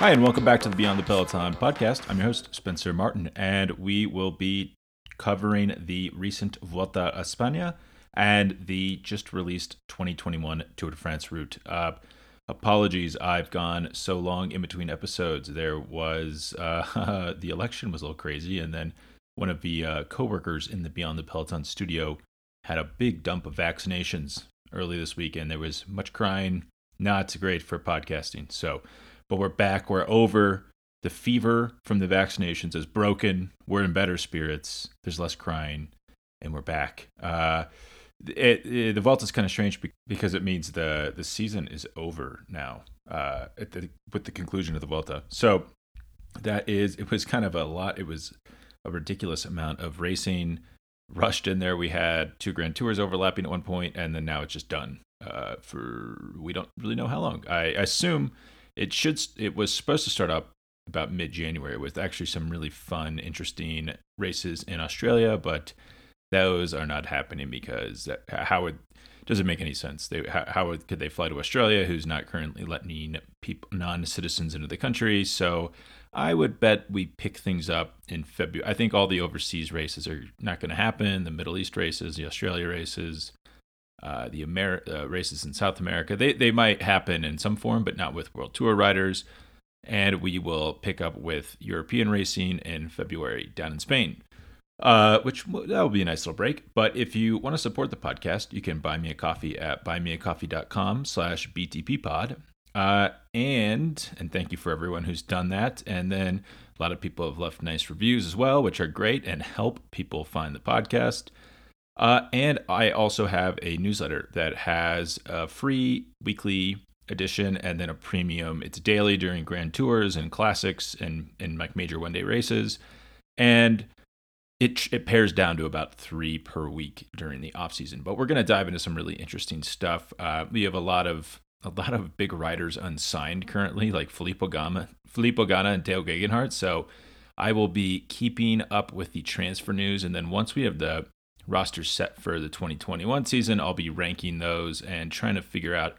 Hi, and welcome back to the Beyond the Peloton podcast. I'm your host, Spencer Martin, and we will be covering the recent Vuelta a España and the just released 2021 Tour de France route. Uh, apologies, I've gone so long in between episodes. There was uh, the election was a little crazy, and then one of the uh, coworkers in the Beyond the Peloton studio had a big dump of vaccinations early this weekend. There was much crying, not great for podcasting. So but we're back. We're over. The fever from the vaccinations is broken. We're in better spirits. There's less crying, and we're back. Uh, it, it, the Vuelta is kind of strange because it means the the season is over now uh, the, with the conclusion of the Vuelta. So that is it was kind of a lot. It was a ridiculous amount of racing rushed in there. We had two Grand Tours overlapping at one point, and then now it's just done uh, for we don't really know how long. I assume it should it was supposed to start up about mid January with actually some really fun, interesting races in Australia, but those are not happening because uh, how would doesn't make any sense. They how, how could they fly to Australia, who's not currently letting people non-citizens into the country? So I would bet we pick things up in February. I think all the overseas races are not going to happen. The Middle East races, the Australia races, uh, the uh, races in South America. They, they might happen in some form, but not with World Tour riders. And we will pick up with European racing in February down in Spain, uh, which that will be a nice little break. But if you want to support the podcast, you can buy me a coffee at buymeacoffee.com slash btppod. Uh, and and thank you for everyone who's done that. And then a lot of people have left nice reviews as well, which are great and help people find the podcast. Uh, and I also have a newsletter that has a free weekly edition and then a premium. It's daily during grand tours and classics and, and like major one day races. And it, it pairs down to about three per week during the off season. But we're going to dive into some really interesting stuff. Uh, we have a lot of a lot of big riders unsigned currently, like Filippo Gama, Filippo Ganna and Tao Geoghegan Hart. So I will be keeping up with the transfer news. And then once we have the roster set for the 2021 season. I'll be ranking those and trying to figure out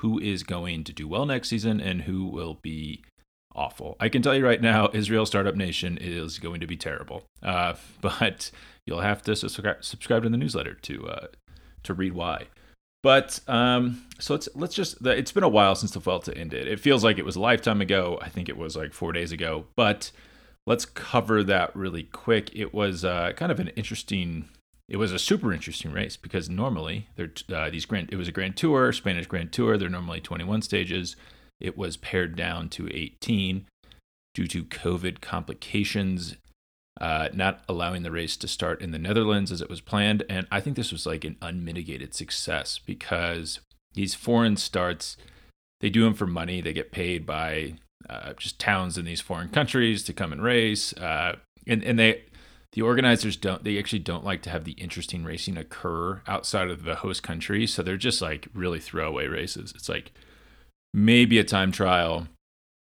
who is going to do well next season and who will be awful. I can tell you right now, Israel Startup Nation is going to be terrible. Uh, but you'll have to subscribe, subscribe to the newsletter to uh, to read why. But um, so let's let's just. It's been a while since the Vuelta ended. It feels like it was a lifetime ago. I think it was like four days ago. But let's cover that really quick. It was uh, kind of an interesting it was a super interesting race because normally uh, these grand it was a grand tour spanish grand tour they're normally 21 stages. It was pared down to 18 due to covid complications uh, not allowing the race to start in the netherlands as it was planned. And i think this was like an unmitigated success because these foreign starts they do them for money. They get paid by uh, just towns in these foreign countries to come and race uh, and, and they the organizers don't they actually don't like to have the interesting racing occur outside of the host country. So they're just like really throwaway races. It's like maybe a time trial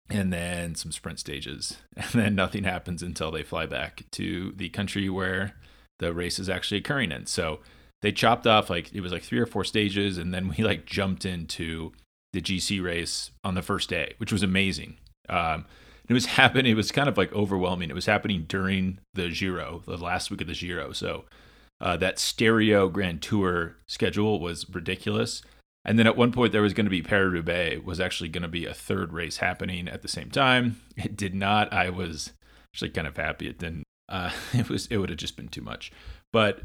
and then some sprint stages and then nothing happens until they fly back to the country where the race is actually occurring in. So they chopped off like it was like three or four stages and then we like jumped into the gc race on the first day which was amazing. Um, it was happening. It was kind of like overwhelming. It was happening during the Giro, the last week of the Giro. So uh, that stereo Grand Tour schedule was ridiculous. And then at one point there was going to be Paris Roubaix was actually going to be a third race happening at the same time. It did not. I was actually kind of happy it didn't. Uh, it was it would have just been too much. But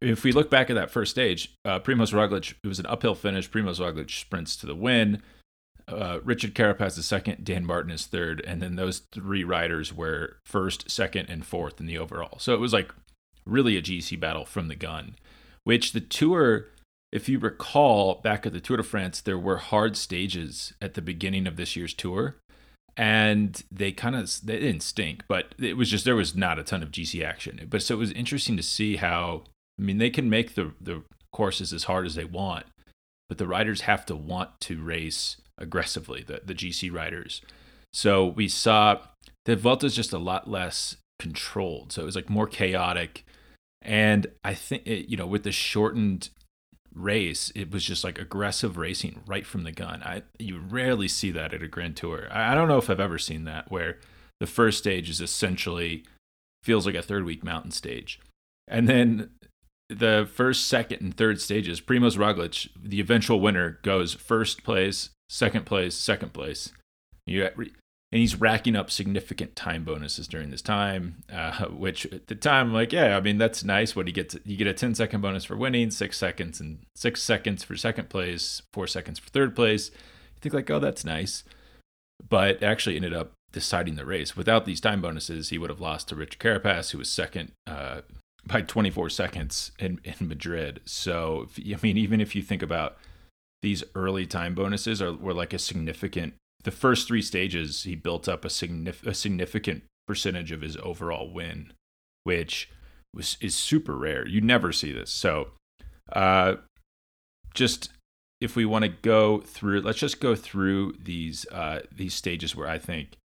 if we look back at that first stage, uh, Primoz Roglic, it was an uphill finish. Primoz Roglic sprints to the win uh, Richard Carapaz is second, Dan Martin is third, and then those three riders were first, second, and fourth in the overall. So it was like really a GC battle from the gun, which the tour, if you recall back at the Tour de France, there were hard stages at the beginning of this year's tour. And they kind of they didn't stink, but it was just there was not a ton of GC action. But so it was interesting to see how I mean they can make the the courses as hard as they want, but the riders have to want to race aggressively, the, the GC riders. So we saw the Vuelta is just a lot less controlled. So it was like more chaotic. And I think, it, you know, with the shortened race, it was just like aggressive racing right from the gun. I you rarely see that at a Grand Tour. I, I don't know if I've ever seen that where the first stage is essentially feels like a third week mountain stage, and then the first, second, and third stages, Primoz Roglic, the eventual winner, goes first place, second place, second place. You and he's racking up significant time bonuses during this time, uh, which at the time, like, yeah, I mean, that's nice. What he gets, you get a 10 second bonus for winning, six seconds, and six seconds for second place, four seconds for third place. You think like, oh, that's nice, but actually ended up deciding the race. Without these time bonuses, he would have lost to Rich Carapaz, who was second uh, by 24 seconds in, in Madrid. So, I mean, even if you think about these early time bonuses are were like a significant the first three stages, he built up a, signif- a significant percentage of his overall win, which was is super rare. You never see this. So, uh, just if we want to go through, let's just go through these uh, these stages where I think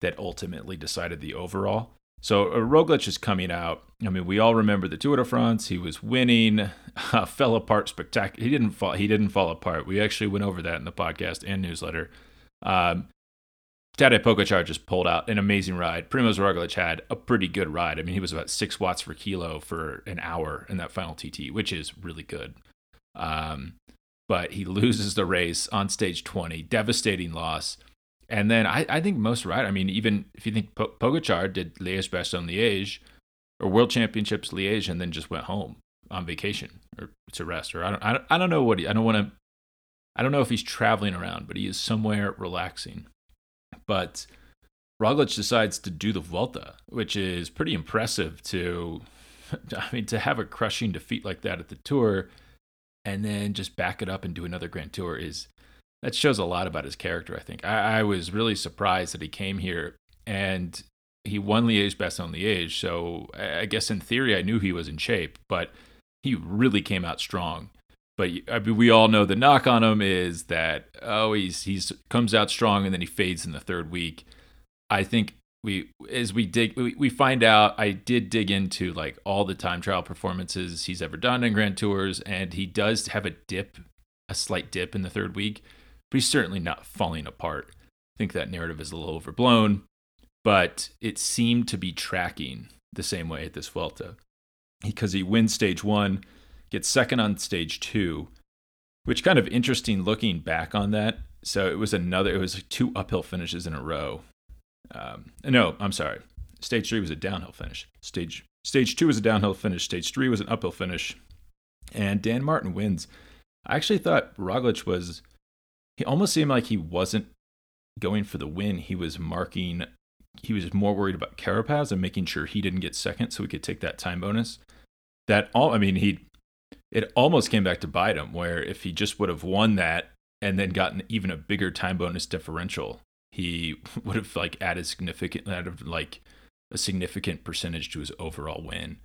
that ultimately decided the overall. So uh, Roglic is coming out. I mean, we all remember the Tour de France. He was winning, uh, fell apart spectacular. He didn't fall. He didn't fall apart. We actually went over that in the podcast and newsletter. Um, Tadej Pogacar just pulled out an amazing ride. Primoz Roglic had a pretty good ride. I mean, he was about six watts per kilo for an hour in that final TT, which is really good. Um, but he loses the race on stage 20, devastating loss. And then I, I think most right. I mean, even if you think P- Pogacar did Liège Bastogne Liège or World Championships Liège and then just went home on vacation or to rest, or I don't, I don't, I don't know what he, I don't want to I don't know if he's traveling around, but he is somewhere relaxing. But Roglic decides to do the Vuelta, which is pretty impressive to I mean to have a crushing defeat like that at the Tour and then just back it up and do another Grand Tour is that shows a lot about his character, I think. I, I was really surprised that he came here and he won Liège Bastogne Liège. So I guess in theory I knew he was in shape, but he really came out strong but I mean, we all know the knock on him is that oh he's he's comes out strong and then he fades in the third week. I think we as we dig we, we find out I did dig into like all the time trial performances he's ever done in Grand Tours and he does have a dip, a slight dip in the third week, but he's certainly not falling apart. I think that narrative is a little overblown, but it seemed to be tracking the same way at this Vuelta because he wins stage one gets second on stage two, which kind of interesting looking back on that. So it was another, it was like two uphill finishes in a row. Um, no, I'm sorry. Stage three was a downhill finish. Stage stage two was a downhill finish. Stage three was an uphill finish. And Dan Martin wins. I actually thought Roglic was, he almost seemed like he wasn't going for the win. He was marking, he was more worried about Carapaz and making sure he didn't get second so he could take that time bonus. That all, I mean, he it almost came back to bite him, where if he just would have won that and then gotten even a bigger time bonus differential, he would have like added significant, added like a significant percentage to his overall win.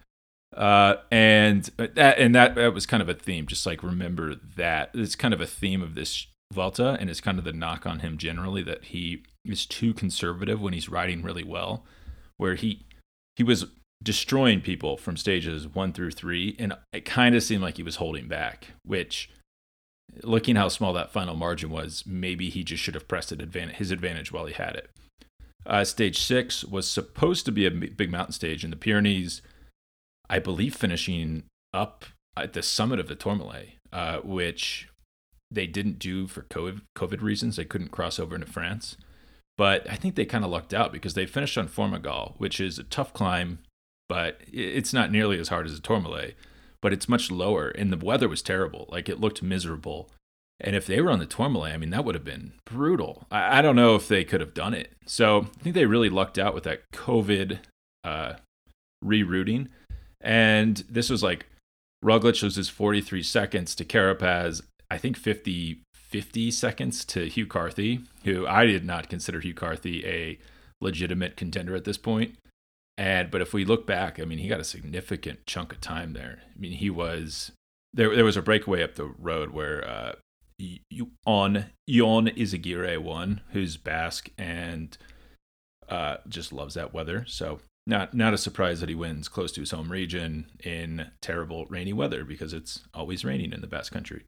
Uh, and that and that, that was kind of a theme. Just like remember that it's kind of a theme of this Vuelta, and it's kind of the knock on him generally that he is too conservative when he's riding really well, where he he was destroying people from stages one through three, and it kind of seemed like he was holding back. Which, looking how small that final margin was, maybe he just should have pressed advantage, his advantage while he had it. Uh, stage six was supposed to be a big mountain stage in the Pyrenees, I believe, finishing up at the summit of the Tourmalet, uh, which they didn't do for COVID, COVID reasons. They couldn't cross over into France. But I think they kind of lucked out because they finished on Formigal, which is a tough climb but it's not nearly as hard as a Tourmalet, but it's much lower. And the weather was terrible. Like it looked miserable. And if they were on the Tourmalet, I mean, that would have been brutal. I, I, don't know if they could have done it. So I think they really lucked out with that COVID uh, rerouting. And this was like Roglic loses 43 seconds to Carapaz, I think 50, 50 seconds to Hugh Carthy, who I did not consider Hugh Carthy a legitimate contender at this point. And but if we look back, I mean, he got a significant chunk of time there. I mean, he was there. There was a breakaway up the road where uh, on Ion Izagirre won, who's Basque and uh, just loves that weather. So not not a surprise that he wins close to his home region in terrible rainy weather because it's always raining in the Basque Country.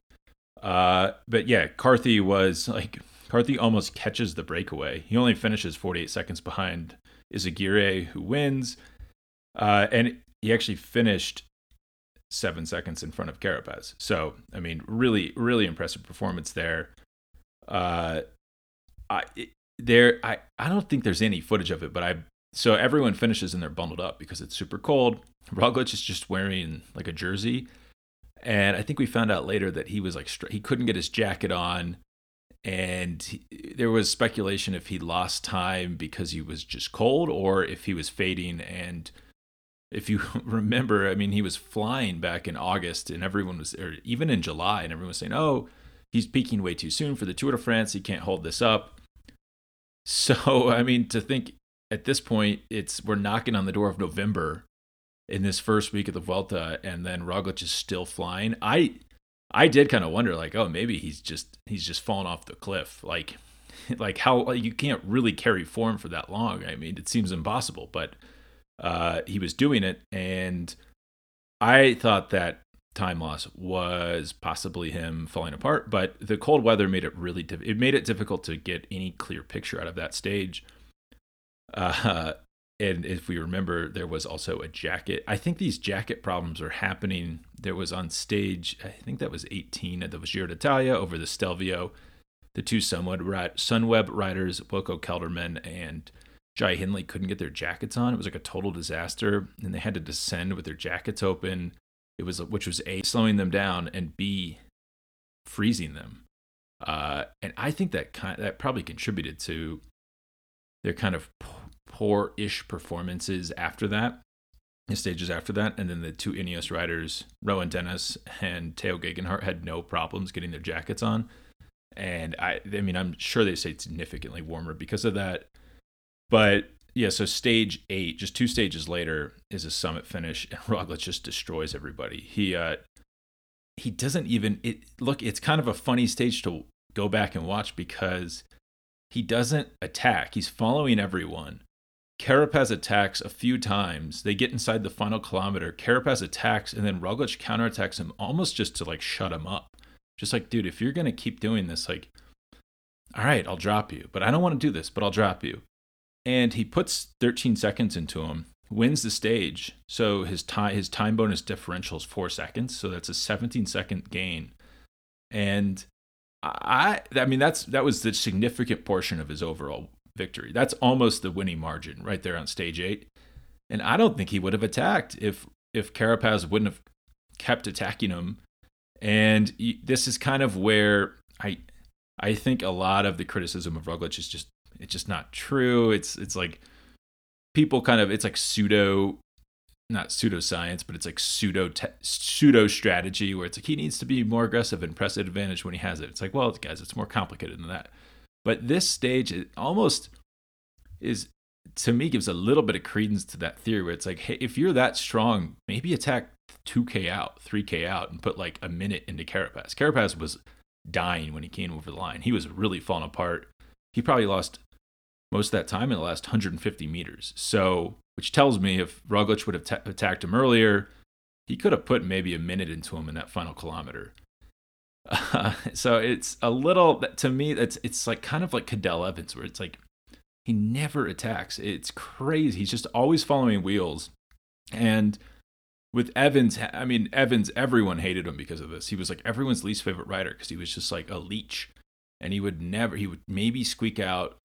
Uh, but yeah, Carthy was like Carthy almost catches the breakaway. He only finishes 48 seconds behind Izagirre, who wins, uh, and he actually finished seven seconds in front of Carapaz. So I mean, really, really impressive performance there. Uh, I it, there I I don't think there's any footage of it, but I so everyone finishes and they're bundled up because it's super cold. Roglic is just wearing like a jersey, and I think we found out later that he was like he couldn't get his jacket on, and he, there was speculation if he lost time because he was just cold or if he was fading. And if you remember, I mean, he was flying back in August, and everyone was, or even in July, and everyone was saying, "Oh, he's peaking way too soon for the Tour de France. He can't hold this up." So, I mean, to think at this point, it's we're knocking on the door of November in this first week of the Vuelta, and then Roglic is still flying. I I did kind of wonder, like, oh, maybe he's just he's just fallen off the cliff. Like, like how you can't really carry form for that long. I mean, it seems impossible, but uh, he was doing it, and I thought that time loss was possibly him falling apart. But the cold weather made it really it made it difficult to get any clear picture out of that stage. Uh, and if we remember, there was also a jacket. I think these jacket problems are happening. There was on stage, I think that was 18 at the Giro d'Italia over the Stelvio. The two Sunweb, Sunweb riders, Wilco Kelderman and Jai Hindley, couldn't get their jackets on. It was like a total disaster, and they had to descend with their jackets open. It was which was a slowing them down and b freezing them. Uh, and I think that kind that probably contributed to their kind of poor-ish performances after that, the stages after that, and then the two Ineos riders, Rohan Dennis and Tao Geoghegan Hart, had no problems getting their jackets on. And I, I mean, I'm sure they stayed significantly warmer because of that. But yeah, so stage eight, just two stages later, is a summit finish, and Roglic just destroys everybody. He uh, he doesn't even it look. It's kind of a funny stage to go back and watch because he doesn't attack. He's following everyone. Carapaz attacks a few times. They get inside the final kilometer. Carapaz attacks, and then Roglic counterattacks him almost just to like shut him up. Just like, dude, if you're gonna keep doing this, like, all right, I'll drop you. But I don't want to do this, but I'll drop you. And he puts 13 seconds into him, wins the stage. So his time his time bonus differential is four seconds. So that's a 17 second gain. And I I mean that's that was the significant portion of his overall victory. That's almost the winning margin right there on stage 8. And I don't think he would have attacked if if Carapaz wouldn't have kept attacking him. And this is kind of where I I think a lot of the criticism of Roglic is just it's just not true. It's it's like people kind of it's like pseudo not pseudoscience, but it's like pseudo te- pseudo strategy where it's like he needs to be more aggressive and press advantage when he has it. It's like, well, guys, it's more complicated than that. But this stage it almost is to me gives a little bit of credence to that theory where it's like, hey, if you're that strong, maybe attack 2k out, 3k out, and put like a minute into Carapaz. Carapaz was dying when he came over the line. He was really falling apart. He probably lost most of that time in the last 150 meters. So which tells me if Roglic would have t- attacked him earlier, he could have put maybe a minute into him in that final kilometer. So it's a little to me that's it's like kind of like Cadel Evans where it's like he never attacks. It's crazy. He's just always following wheels. And with Evans, I mean Evans, everyone hated him because of this. He was like everyone's least favorite rider because he was just like a leech, and he would never. He would maybe squeak out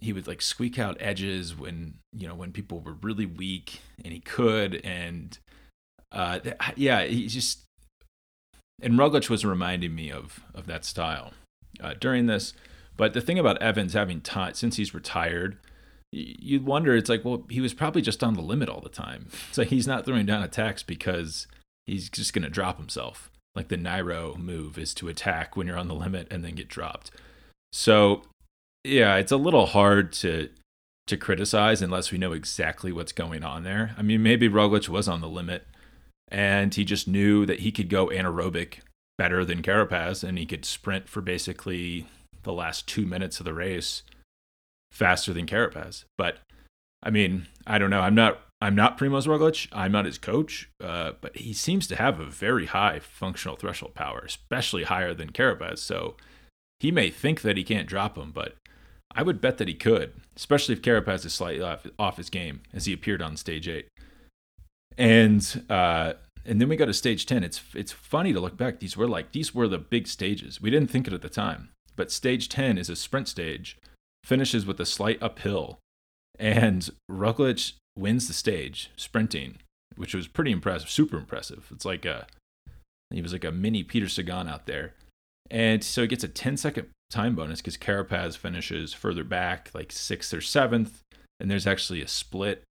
he would like squeak out edges when you know when people were really weak and he could and uh yeah he just and Roglic was reminding me of of that style uh, during this. But the thing about Evans having time since he's retired you'd wonder it's like well he was probably just on the limit all the time. So he's not throwing down attacks because he's just going to drop himself. Like the Nairo move is to attack when you're on the limit and then get dropped. So yeah, it's a little hard to to criticize unless we know exactly what's going on there. I mean, maybe Roglic was on the limit and he just knew that he could go anaerobic better than Carapaz and he could sprint for basically the last 2 minutes of the race faster than Carapaz. But I mean, I don't know. I'm not I'm not Primoz Roglic. I'm not his coach, uh, but he seems to have a very high functional threshold power, especially higher than Carapaz. So he may think that he can't drop him, but I would bet that he could, especially if Carapaz is slightly off, off his game as he appeared on stage eight. And uh, and then we go to stage ten. It's it's funny to look back. These were like these were the big stages. We didn't think it at the time, but stage ten is a sprint stage, finishes with a slight uphill, and Roglic wins the stage sprinting, which was pretty impressive, super impressive. It's like a he was like a mini Peter Sagan out there. And so he gets a 10 second time bonus because Carapaz finishes further back, like sixth or seventh, and there's actually a split.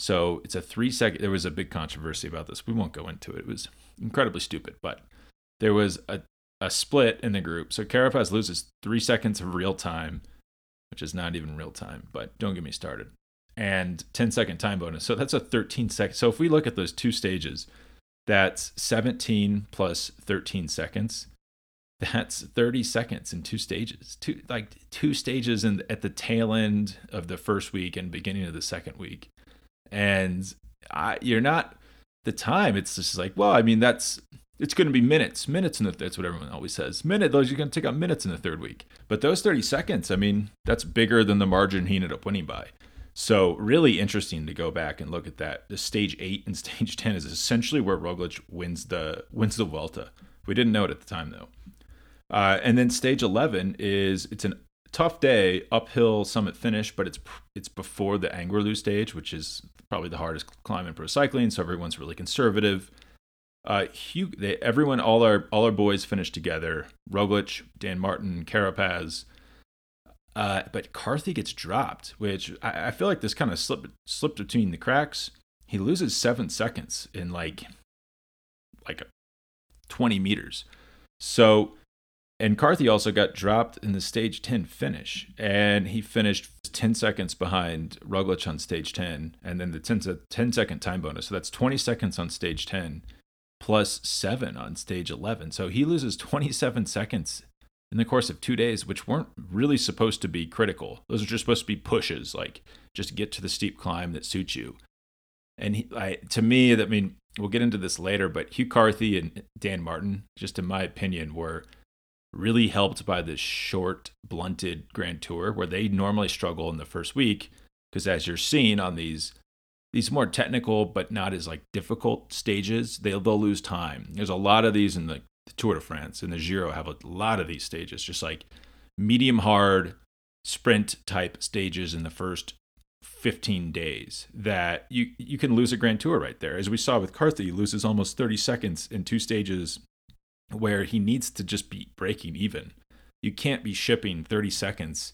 So it's a three second. There was a big controversy about this. We won't go into it. It was incredibly stupid, but there was a, a split in the group. So Carapaz loses three seconds of real time, which is not even real time, but don't get me started and 10 second time bonus. So that's a 13 second. So if we look at those two stages, that's 17 plus 13 seconds. That's 30 seconds in two stages. Two like two stages in at the tail end of the first week and beginning of the second week. And I, you're not the time. It's just like, well, I mean, that's it's going to be minutes, minutes in the. That's what everyone always says. Minute. Those you're going to take out minutes in the third week. But those 30 seconds, I mean, that's bigger than the margin he ended up winning by. So really interesting to go back and look at that. The stage eight and stage ten is essentially where Roglic wins the wins the Vuelta. We didn't know it at the time though. Uh, and then stage eleven is it's a tough day, uphill summit finish, but it's it's before the Angliru stage, which is probably the hardest climb in pro cycling. So everyone's really conservative. Uh, Hugh, they, everyone, all our all our boys finished together. Roglic, Dan Martin, Carapaz, uh, but Carthy gets dropped, which I, I feel like this kind of slipped slipped between the cracks. He loses seven seconds in like like 20 meters. So, and Carthy also got dropped in the stage 10 finish, and he finished 10 seconds behind Roglic on stage 10, and then the 10, 10 second time bonus. So that's 20 seconds on stage 10 plus seven on stage 11. So he loses 27 seconds in the course of two days, which weren't really supposed to be critical. Those are just supposed to be pushes, like just get to the steep climb that suits you. And he, I, to me, that I mean, we'll get into this later, but Hugh Carthy and Dan Martin, just in my opinion, were really helped by this short, blunted Grand Tour, where they normally struggle in the first week, because as you're seeing on these these more technical but not as like difficult stages, they'll they'll lose time. There's a lot of these in the the Tour de France and the Giro have a lot of these stages, just like medium hard sprint type stages in the first 15 days that you you can lose a Grand Tour right there. As we saw with Carthy, loses almost 30 seconds in two stages where he needs to just be breaking even. You can't be shipping 30 seconds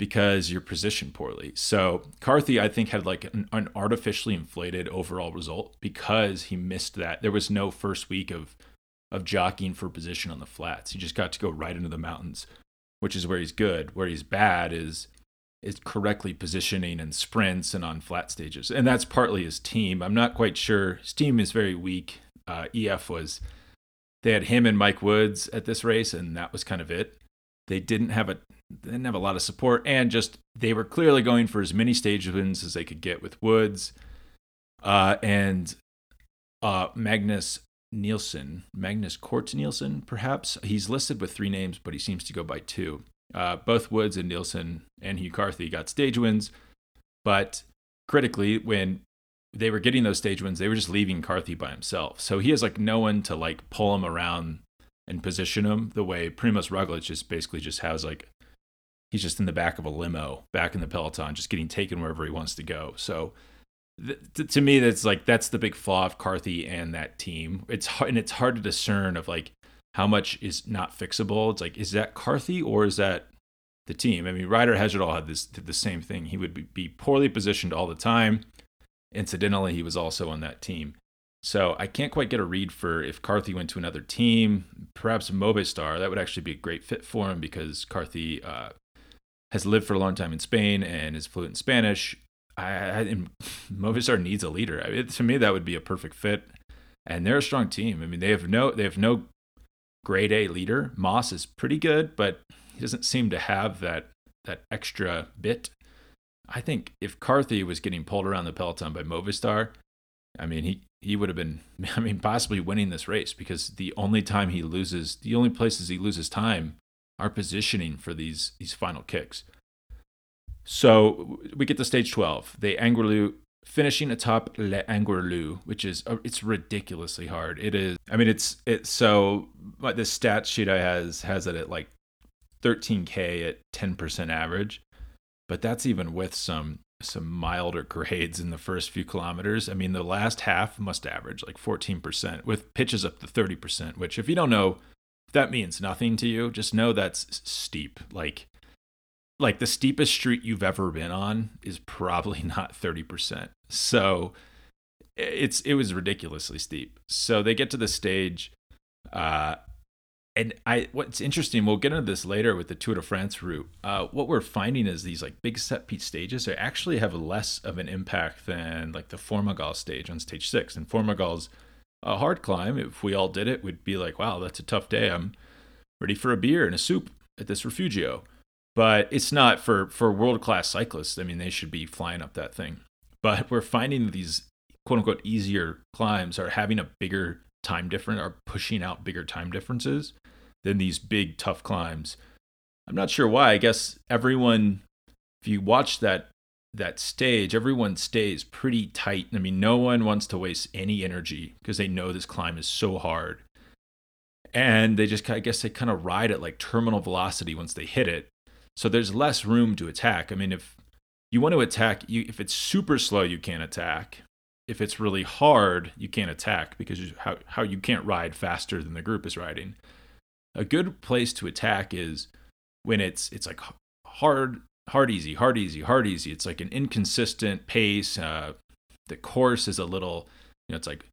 because you're positioned poorly. So Carthy, I think, had like an, an artificially inflated overall result because he missed that. There was no first week of of jockeying for position on the flats. He just got to go right into the mountains, which is where he's good. Where he's bad is is correctly positioning in sprints and on flat stages, and that's partly his team. I'm not quite sure. His team is very weak. Uh, EF was they had him and Mike Woods at this race, and that was kind of it. They didn't have a they didn't have a lot of support, and just they were clearly going for as many stage wins as they could get with Woods. Uh, and uh, Magnus Nielsen, Magnus Cort Nielsen, perhaps. He's listed with three names, but he seems to go by two. Uh, both Woods and Nielsen and Hugh Carthy got stage wins, but critically, when they were getting those stage wins, they were just leaving Carthy by himself. So he has like no one to like pull him around and position him the way Primoz Roglic just basically just has like he's just in the back of a limo, back in the peloton, just getting taken wherever he wants to go. So to me that's like that's the big flaw of Carthy and that team. It's hard, and it's hard to discern of like how much is not fixable. It's like is that Carthy or is that the team? I mean, Ryder Hesjedal had this the same thing. He would be poorly positioned all the time. Incidentally, he was also on that team. So I can't quite get a read for if Carthy went to another team, perhaps Movistar. That would actually be a great fit for him because Carthy uh, has lived for a long time in Spain and is fluent in Spanish. I, I Movistar needs a leader. I mean, to me, that would be a perfect fit. And they're a strong team. I mean, they have no they have no grade A leader. Mas is pretty good, but he doesn't seem to have that that extra bit. I think if Carthy was getting pulled around the peloton by Movistar, I mean, he he would have been, I mean, possibly winning this race because the only time he loses, the only places he loses time are positioning for these these final kicks. So we get to stage 12. The Angliru finishing atop Le Angliru, which is uh, it's ridiculously hard. It is. I mean, it's it's so the stat sheet I has has it at like 13k at 10% average, but that's even with some some milder grades in the first few kilometers. I mean, the last half must average like 14% with pitches up to 30%, which if you don't know, that means nothing to you. Just know that's steep. Like like the steepest street you've ever been on is probably not 30%. So it's it was ridiculously steep. So they get to the stage uh and I what's interesting, we'll get into this later with the Tour de France route. Uh, what we're finding is these like big set piece stages they actually have less of an impact than like the Formigal stage on stage six. And Formigal's a hard climb. If we all did it, we'd be like, wow, that's a tough day. I'm ready for a beer and a soup at this refugio. But it's not for for world class cyclists. I mean, they should be flying up that thing. But we're finding these quote unquote easier climbs are having a bigger time difference are pushing out bigger time differences than these big tough climbs. I'm not sure why. I guess everyone if you watch that that stage, everyone stays pretty tight. I mean, no one wants to waste any energy because they know this climb is so hard. And they just, I guess, they kind of ride at like terminal velocity once they hit it. So there's less room to attack. I mean, if you want to attack, you, if it's super slow, you can't attack if it's really hard, you can't attack because how how you can't ride faster than the group is riding. A good place to attack is when it's it's like hard hard easy hard easy hard easy. It's like an inconsistent pace. Uh, the course is a little you know it's like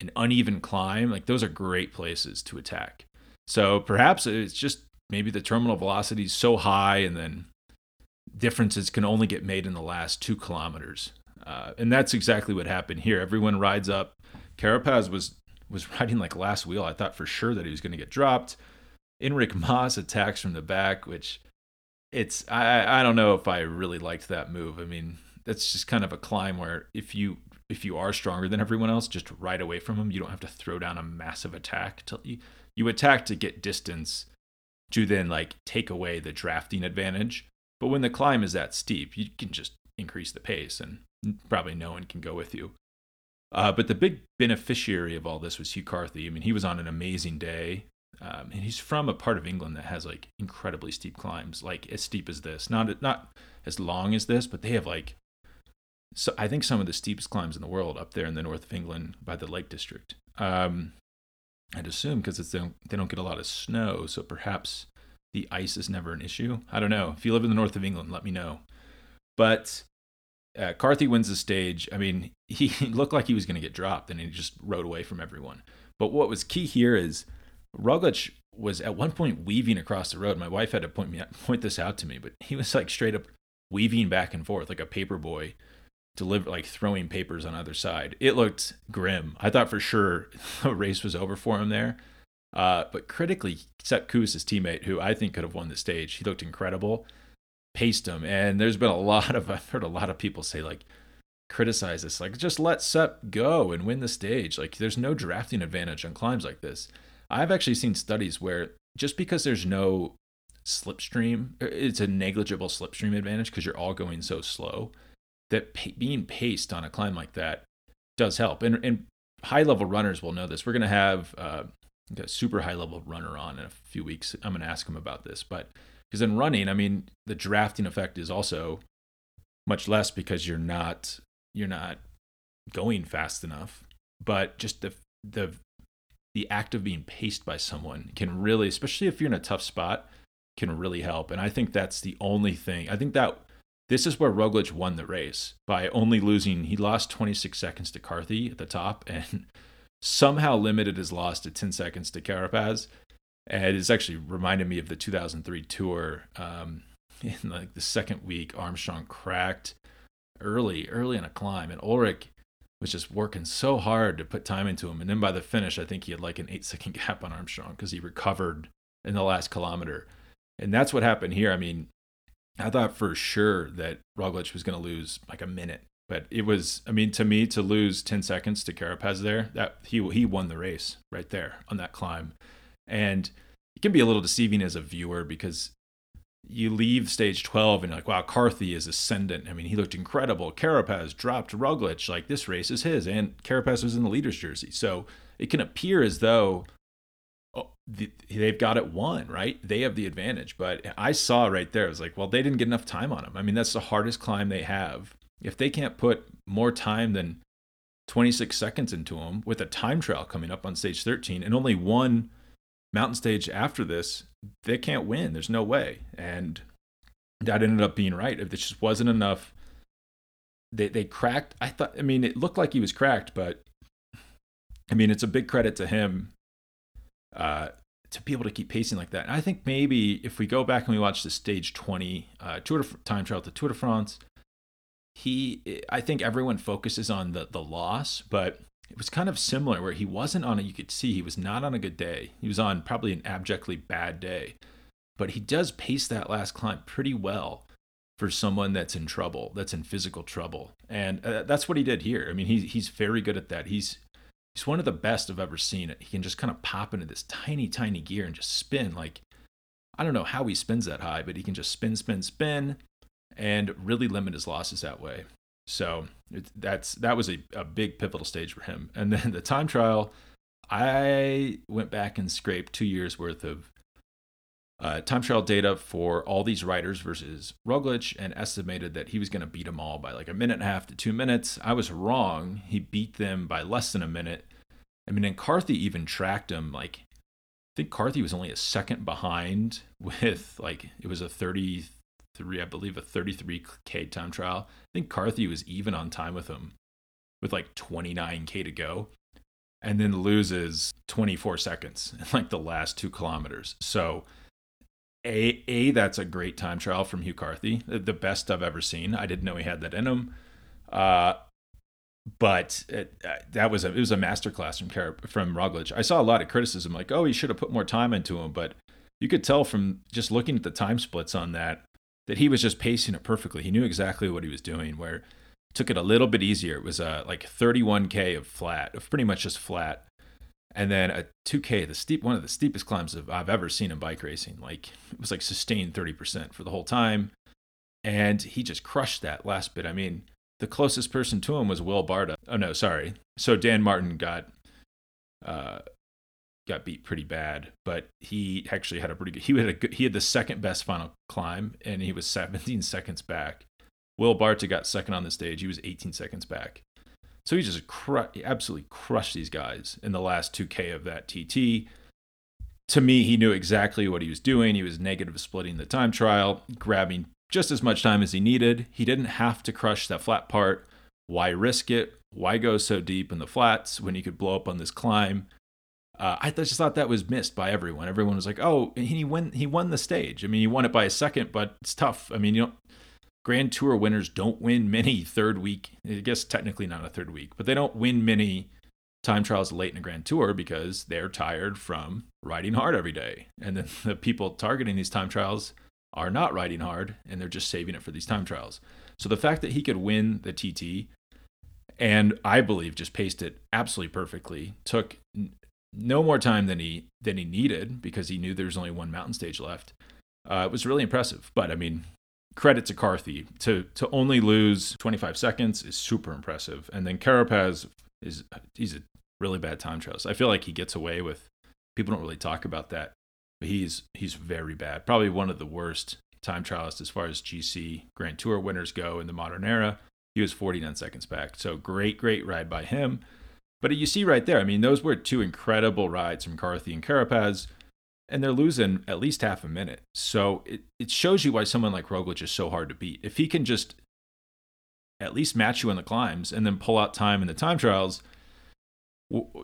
an uneven climb. Like those are great places to attack. So perhaps it's just maybe the terminal velocity is so high and then differences can only get made in the last two kilometers uh, and that's exactly what happened here. Everyone rides up. Carapaz was was riding like last wheel. I thought for sure that he was going to get dropped. Enric Mas attacks from the back, which it's I I don't know if I really liked that move. I mean, that's just kind of a climb where if you if you are stronger than everyone else, just ride away from them. You don't have to throw down a massive attack. To, you, you attack to get distance to then like take away the drafting advantage. But when the climb is that steep, you can just increase the pace and probably no one can go with you. Uh, but the big beneficiary of all this was Hugh Carthy. I mean, he was on an amazing day. Um, and he's from a part of England that has like incredibly steep climbs, like as steep as this. Not not as long as this, but they have like so I think some of the steepest climbs in the world up there in the north of England by the Lake District. Um, I'd assume because it's they don't, they don't get a lot of snow, so perhaps the ice is never an issue. I don't know. If you live in the north of England, let me know. But uh, Carthy wins the stage. I mean, he looked like he was going to get dropped, and he just rode away from everyone. But what was key here is Roglic was at one point weaving across the road. My wife had to point me point this out to me, but he was like straight up weaving back and forth like a paper boy, deliver like throwing papers on either side. It looked grim. I thought for sure the race was over for him there. Uh, but critically, Sepp Kuss, his teammate, who I think could have won the stage, he looked incredible paced them. And there's been a lot of I've heard a lot of people say like criticize this like just let Sepp go and win the stage. Like there's no drafting advantage on climbs like this. I've actually seen studies where just because there's no slipstream, it's a negligible slipstream advantage because you're all going so slow that pa- being paced on a climb like that does help. And, and high level runners will know this. We're going to have uh, a super high level runner on in a few weeks. I'm going to ask him about this, but because in running, I mean, the drafting effect is also much less because you're not you're not going fast enough. But just the the the act of being paced by someone can really, especially if you're in a tough spot, can really help. And I think that's the only thing. I think that this is where Roglic won the race by only losing. He lost 26 seconds to Carthy at the top and somehow limited his loss to 10 seconds to Carapaz and it's actually reminded me of the 2003 tour. Um, in like the second week, Armstrong cracked early, early in a climb, and Ullrich was just working so hard to put time into him. And then by the finish, I think he had like an eight second gap on Armstrong because he recovered in the last kilometer. And that's what happened here. I mean, I thought for sure that Roglic was going to lose like a minute, but it was. I mean, to me, to lose ten seconds to Carapaz there, that he he won the race right there on that climb, and it can be a little deceiving as a viewer because you leave stage 12 and you're like, wow, Carthy is ascendant. I mean, he looked incredible. Carapaz dropped Roglic. Like, this race is his. And Carapaz was in the leader's jersey. So it can appear as though oh, the, they've got it won, right? They have the advantage. But I saw right there, I was like, well, they didn't get enough time on him. I mean, that's the hardest climb they have. If they can't put more time than 26 seconds into him with a time trial coming up on stage 13 and only one mountain stage after this, they can't win. There's no way. And that ended up being right. If this just wasn't enough, they they cracked. I thought. I mean, it looked like he was cracked, but I mean, it's a big credit to him uh, to be able to keep pacing like that. And I think maybe if we go back and we watch the stage 20 uh, Tour de, time trial to Tour de France, he, I think everyone focuses on the the loss, but it was kind of similar where he wasn't on it. You could see he was not on a good day. He was on probably an abjectly bad day, but he does pace that last climb pretty well for someone that's in trouble, that's in physical trouble, and uh, that's what he did here. I mean, he's he's very good at that. He's he's one of the best I've ever seen. It. He can just kind of pop into this tiny, tiny gear and just spin like I don't know how he spins that high, but he can just spin, spin, spin, and really limit his losses that way. So it, that's that was a, a big pivotal stage for him. And then the time trial, I went back and scraped two years worth of uh, time trial data for all these riders versus Roglic and estimated that he was going to beat them all by like a minute and a half to two minutes. I was wrong. He beat them by less than a minute. I mean, and Carthy even tracked him. Like, I think Carthy was only a second behind with like, it was a 30, three, I believe, a 33k time trial. I think Carthy was even on time with him, with like 29k to go, and then loses 24 seconds in like the last two kilometers. So, a a that's a great time trial from Hugh Carthy, the best I've ever seen. I didn't know he had that in him. Uh, but it, uh, that was a it was a masterclass from Car- from Roglic. I saw a lot of criticism, like, oh, he should have put more time into him, but you could tell from just looking at the time splits on that that he was just pacing it perfectly. He knew exactly what he was doing. Where took it a little bit easier. It was uh, like 31k of flat, of pretty much just flat, and then a 2k, the steep one of the steepest climbs I've ever seen in bike racing. Like it was like sustained 30% for the whole time, and he just crushed that last bit. I mean, the closest person to him was Will Barta. Oh no, sorry. So Dan Martin got uh, got beat pretty bad, but he actually had a pretty good. He had a good, he had the second best final climb, and he was 17 seconds back. Will Barta got second on the stage. He was 18 seconds back. So he just cru- he absolutely crushed these guys in the last 2K of that TT. To me, he knew exactly what he was doing. He was negative splitting the time trial, grabbing just as much time as he needed. He didn't have to crush that flat part. Why risk it? Why go so deep in the flats when he could blow up on this climb? Uh, I just thought that was missed by everyone. Everyone was like, "Oh, he won. He won the stage. I mean, he won it by a second, but it's tough. I mean, you know, Grand Tour winners don't win many third week. I guess technically not a third week, but they don't win many time trials late in a Grand Tour because they're tired from riding hard every day. And then the people targeting these time trials are not riding hard, and they're just saving it for these time trials. So the fact that he could win the TT and I believe just paced it absolutely perfectly. Took no more time than he than he needed because he knew there was only one mountain stage left. Uh, it was really impressive. But I mean, credit to Carthy to to only lose 25 seconds is super impressive. And then Carapaz is he's a really bad time trials. I feel like he gets away with people don't really talk about that, but he's he's very bad. Probably one of the worst time trialists as far as GC Grand Tour winners go in the modern era. He was 49 seconds back. So great, great ride by him. But you see right there, I mean, those were two incredible rides from Carthy and Carapaz, and they're losing at least half a minute. So it, it shows you why someone like Roglic is so hard to beat. If he can just at least match you in the climbs and then pull out time in the time trials,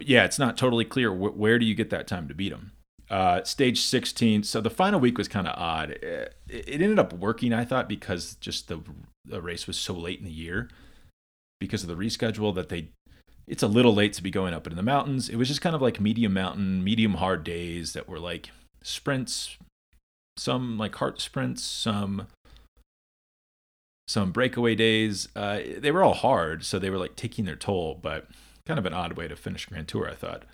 yeah, it's not totally clear where do you get that time to beat him. Uh, stage 16. So the final week was kind of odd. It, it, ended up working, I thought, because just the, the race was so late in the year because of the reschedule that they it's a little late to be going up in the mountains. It was just kind of like medium mountain, medium hard days that were like sprints, some like heart sprints, some some breakaway days. Uh, they were all hard, so they were like taking their toll, but kind of an odd way to finish Grand Tour, I thought,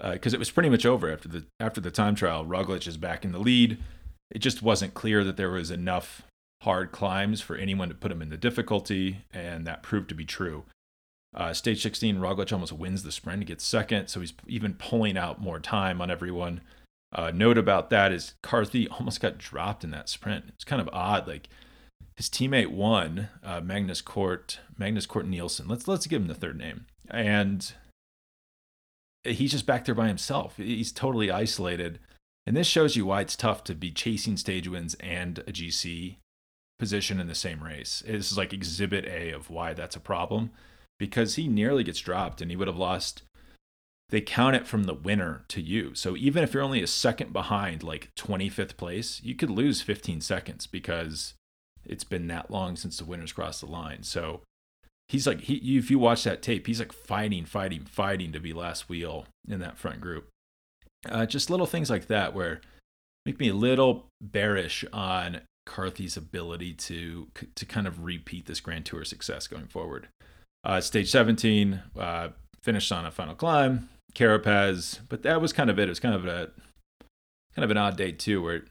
because uh, it was pretty much over after the after the time trial. Roglic is back in the lead. It just wasn't clear that there was enough hard climbs for anyone to put him in the difficulty, and that proved to be true. Uh, stage 16, Roglic almost wins the sprint. He gets second, so he's even pulling out more time on everyone. Uh, note about that is Carthy almost got dropped in that sprint. It's kind of odd. Like his teammate won, uh, Magnus Cort, Magnus Cort Nielsen. Let's let's give him the third name, and he's just back there by himself. He's totally isolated, and this shows you why it's tough to be chasing stage wins and a GC position in the same race. This is like exhibit A of why that's a problem, because he nearly gets dropped, and he would have lost. They count it from the winner to you. So even if you're only a second behind, like 25th place, you could lose 15 seconds because it's been that long since the winners crossed the line. So he's like, he, if you watch that tape, he's like fighting, fighting, fighting to be last wheel in that front group. Uh, just little things like that where make me a little bearish on Carthy's ability to to kind of repeat this Grand Tour success going forward. Uh, stage 17 uh, finished on a final climb, Carapaz, but that was kind of it. It was kind of a kind of an odd day too, where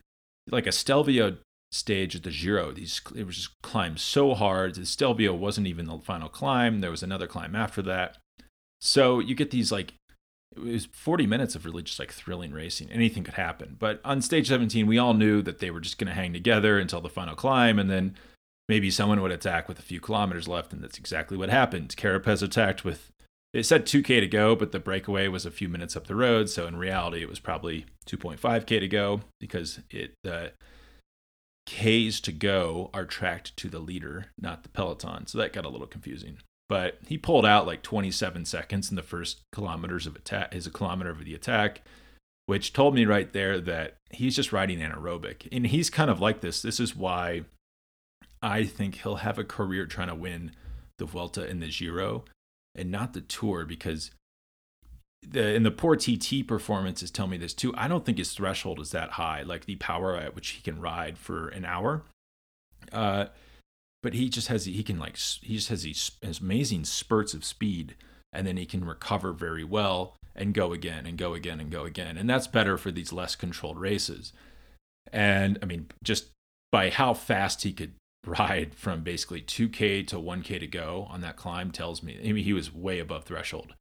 like a Stelvio stage at the Giro. These it was just climbed so hard. The Stelvio wasn't even the final climb. There was another climb after that. So you get these like it was 40 minutes of really just like thrilling racing. Anything could happen. But on stage 17, we all knew that they were just going to hang together until the final climb, and then maybe someone would attack with a few kilometers left, and that's exactly what happened. Carapaz attacked with it said 2k to go, but the breakaway was a few minutes up the road. So in reality, it was probably 2.5k to go because it uh, Ks to go are tracked to the leader, not the peloton. So that got a little confusing. But he pulled out like 27 seconds in the first kilometers of attack, is a kilometer of the attack, which told me right there that he's just riding anaerobic. And he's kind of like this. This is why I think he'll have a career trying to win the Vuelta and the Giro and not the Tour because the and the poor TT performances tell me this too. I don't think his threshold is that high, like the power at which he can ride for an hour. Uh, but he just has he can like he just has these amazing spurts of speed, and then he can recover very well and go again and go again and go again, and that's better for these less controlled races. And I mean, just by how fast he could ride from basically 2k to 1k to go on that climb tells me I mean he was way above threshold.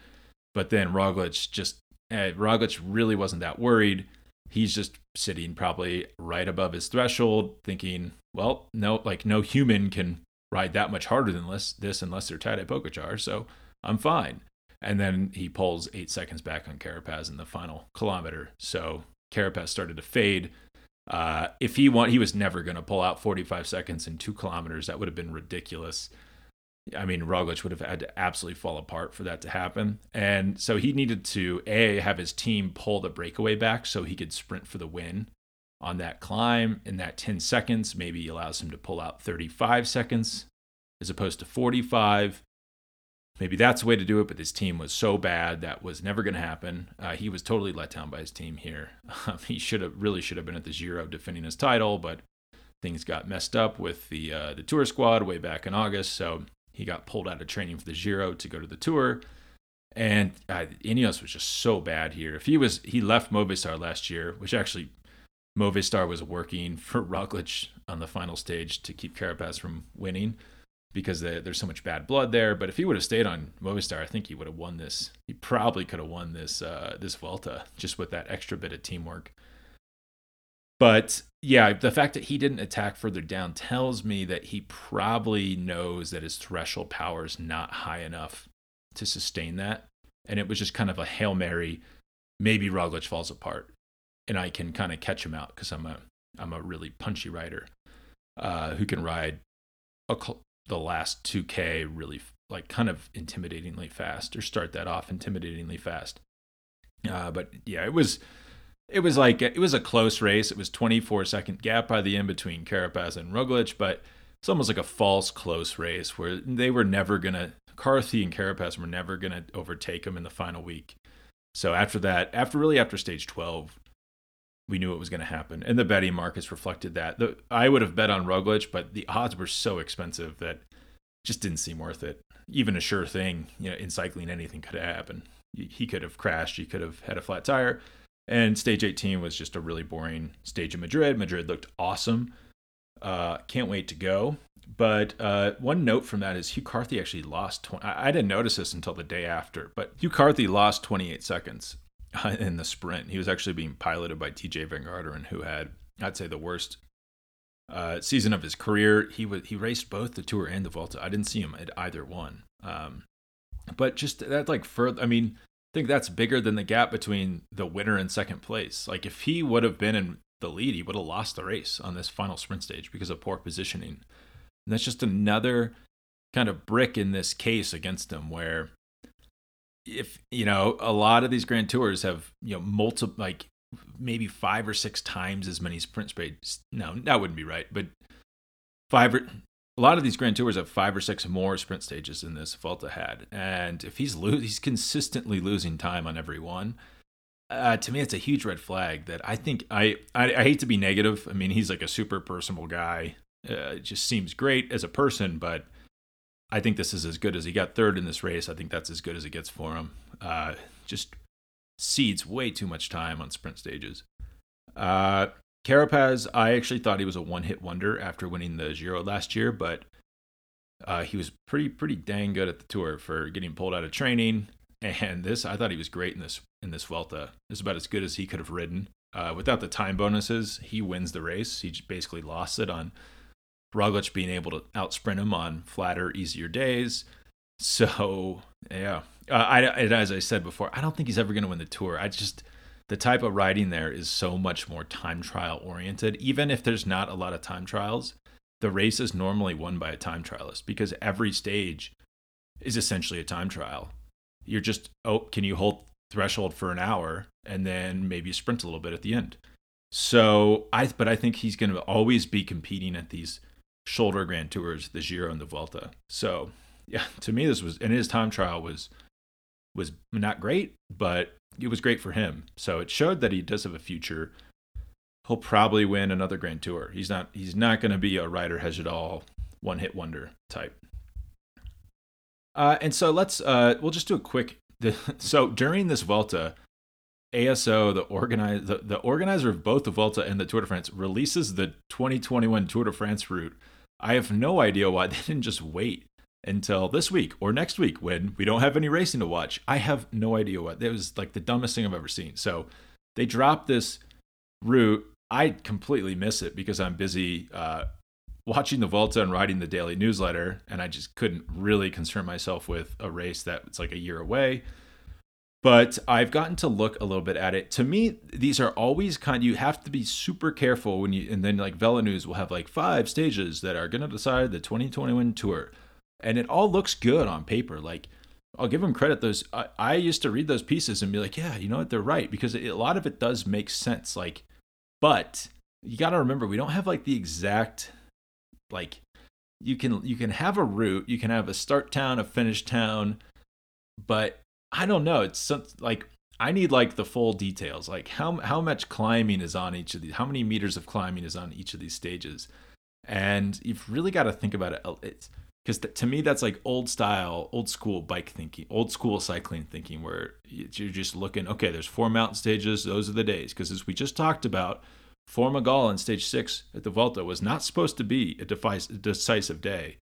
But then Roglic just uh, Roglic really wasn't that worried. He's just sitting probably right above his threshold, thinking, well, no, like no human can ride that much harder than this, this unless they're tied Tadej Pogacar, so I'm fine. And then he pulls eight seconds back on Carapaz in the final kilometer. So Carapaz started to fade. Uh, if he want, he was never going to pull out 45 seconds in two kilometers. That would have been ridiculous. I mean, Roglic would have had to absolutely fall apart for that to happen. And so he needed to, A, have his team pull the breakaway back so he could sprint for the win on that climb. In that 10 seconds, maybe allows him to pull out 35 seconds as opposed to 45. Maybe that's the way to do it, but his team was so bad that was never going to happen. Uh, he was totally let down by his team here. Um, he should have really should have been at the Giro defending his title, but things got messed up with the uh, the tour squad way back in August. So he got pulled out of training for the Giro to go to the Tour. And uh, Ineos was just so bad here. If he was, he left Movistar last year, which actually Movistar was working for Roglic on the final stage to keep Carapaz from winning because there's so much bad blood there. But if he would have stayed on Movistar, I think he would have won this. He probably could have won this uh, this Vuelta just with that extra bit of teamwork. But yeah, the fact that he didn't attack further down tells me that he probably knows that his threshold power is not high enough to sustain that. And it was just kind of a Hail Mary. Maybe Roglic falls apart and I can kind of catch him out because I'm a, I'm a really punchy rider uh, who can ride a, the last 2K really like kind of intimidatingly fast or start that off intimidatingly fast. Uh, but yeah, it was it was like it was a close race. It was 24 second gap by the end between Carapaz and Roglic, but it's almost like a false close race where they were never gonna Carthy and Carapaz were never gonna overtake him in the final week. So after that, after really after stage 12, we knew it was going to happen, and the betting markets reflected that. The, I would have bet on Roglic, but the odds were so expensive that just didn't seem worth it. Even a sure thing, you know, in cycling, anything could happen. He could have crashed. He could have had a flat tire. And stage 18 was just a really boring stage in Madrid. Madrid looked awesome. Uh, can't wait to go. But uh, one note from that is Hugh Carthy actually lost. 20, I didn't notice this until the day after, but Hugh Carthy lost 28 seconds in the sprint. He was actually being piloted by Tejay Van Garderen, who had, I'd say, the worst uh, season of his career. He was he raced both the Tour and the Vuelta. I didn't see him at either one. Um, but just that, like further, I mean, I think that's bigger than the gap between the winner and second place. Like if he would have been in the lead, he would have lost the race on this final sprint stage because of poor positioning. And that's just another kind of brick in this case against him where if you know a lot of these grand tours have you know multiple like maybe five or six times as many sprint stages no that wouldn't be right but five or a lot of these grand tours have five or six more sprint stages than this Vuelta had and if he's lo- he's consistently losing time on every one uh, to me it's a huge red flag that I think I, I, I hate to be negative. I mean he's like a super personable guy. Uh, just seems great as a person but I think this is as good as he got third in this race. I think that's as good as it gets for him. Uh, just cedes way too much time on sprint stages. Uh, Carapaz, I actually thought he was a one-hit wonder after winning the Giro last year, but uh, he was pretty pretty dang good at the tour for getting pulled out of training. And this, I thought he was great in this in this Vuelta. It's about as good as he could have ridden. Uh, without the time bonuses, he wins the race. He basically lost it on Roglic being able to outsprint him on flatter, easier days. So yeah, uh, I, as I said before, I don't think he's ever going to win the tour. I just the type of riding there is so much more time trial oriented. Even if there's not a lot of time trials, the race is normally won by a time trialist because every stage is essentially a time trial. You're just oh, can you hold threshold for an hour and then maybe sprint a little bit at the end. So I, but I think he's going to always be competing at these shoulder grand tours, the Giro and the Vuelta. So yeah, to me this was and his time trial was was not great, but it was great for him. So it showed that he does have a future. He'll probably win another Grand Tour. He's not he's not going to be a rider has it all one hit wonder type. Uh, and so let's uh, we'll just do a quick. so during this Vuelta, ASO, the organize the, the organizer of both the Vuelta and the Tour de France, releases the 2021 Tour de France route I have no idea why they didn't just wait until this week or next week when we don't have any racing to watch. I have no idea what. It was like the dumbest thing I've ever seen. So they dropped this route. I completely miss it because I'm busy uh, watching the Vuelta and writing the daily newsletter, and I just couldn't really concern myself with a race that's like a year away but I've gotten to look a little bit at it. To me, these are always kind. You have to be super careful when you, and then like VeloNews will have like five stages that are going to decide the 2021 tour, and it all looks good on paper. Like I'll give them credit. Those I, I used to read those pieces and be like, yeah, you know what, they're right because it, a lot of it does make sense. Like, but you got to remember we don't have like the exact like you can you can have a route, you can have a start town, a finish town, but I don't know. It's some, like I need like the full details. Like how how much climbing is on each of these? How many meters of climbing is on each of these stages? And you've really got to think about it. It's because th- to me that's like old style, old school bike thinking, old school cycling thinking, where you're just looking. Okay, there's four mountain stages. Those are the days. Because as we just talked about, Formigal in stage six at the Vuelta was not supposed to be a, defice, a decisive day,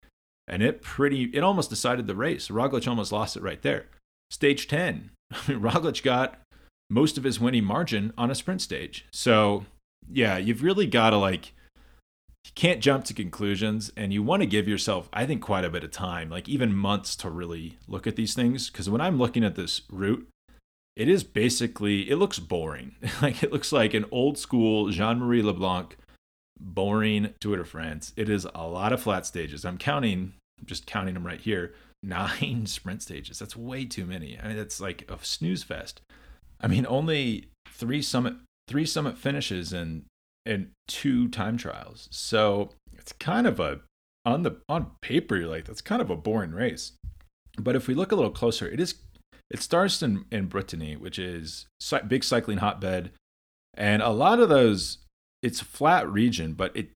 and it pretty it almost decided the race. Roglic almost lost it right there. Stage 10, Roglic got most of his winning margin on a sprint stage. So, yeah, you've really got to like, you can't jump to conclusions and you want to give yourself, I think, quite a bit of time, like even months to really look at these things. Because when I'm looking at this route, it is basically, it looks boring. like it looks like an old school Jean Marie LeBlanc boring Tour de France. It is a lot of flat stages. I'm counting, I'm just counting them right here nine sprint stages. That's way too many. I mean, that's like a snooze fest. I mean, only three summit three summit finishes and and two time trials. So it's kind of a on the on paper you're like that's kind of a boring race. But if we look a little closer, it is it starts in in Brittany, which is big cycling hotbed, And a lot of those, it's flat region, but it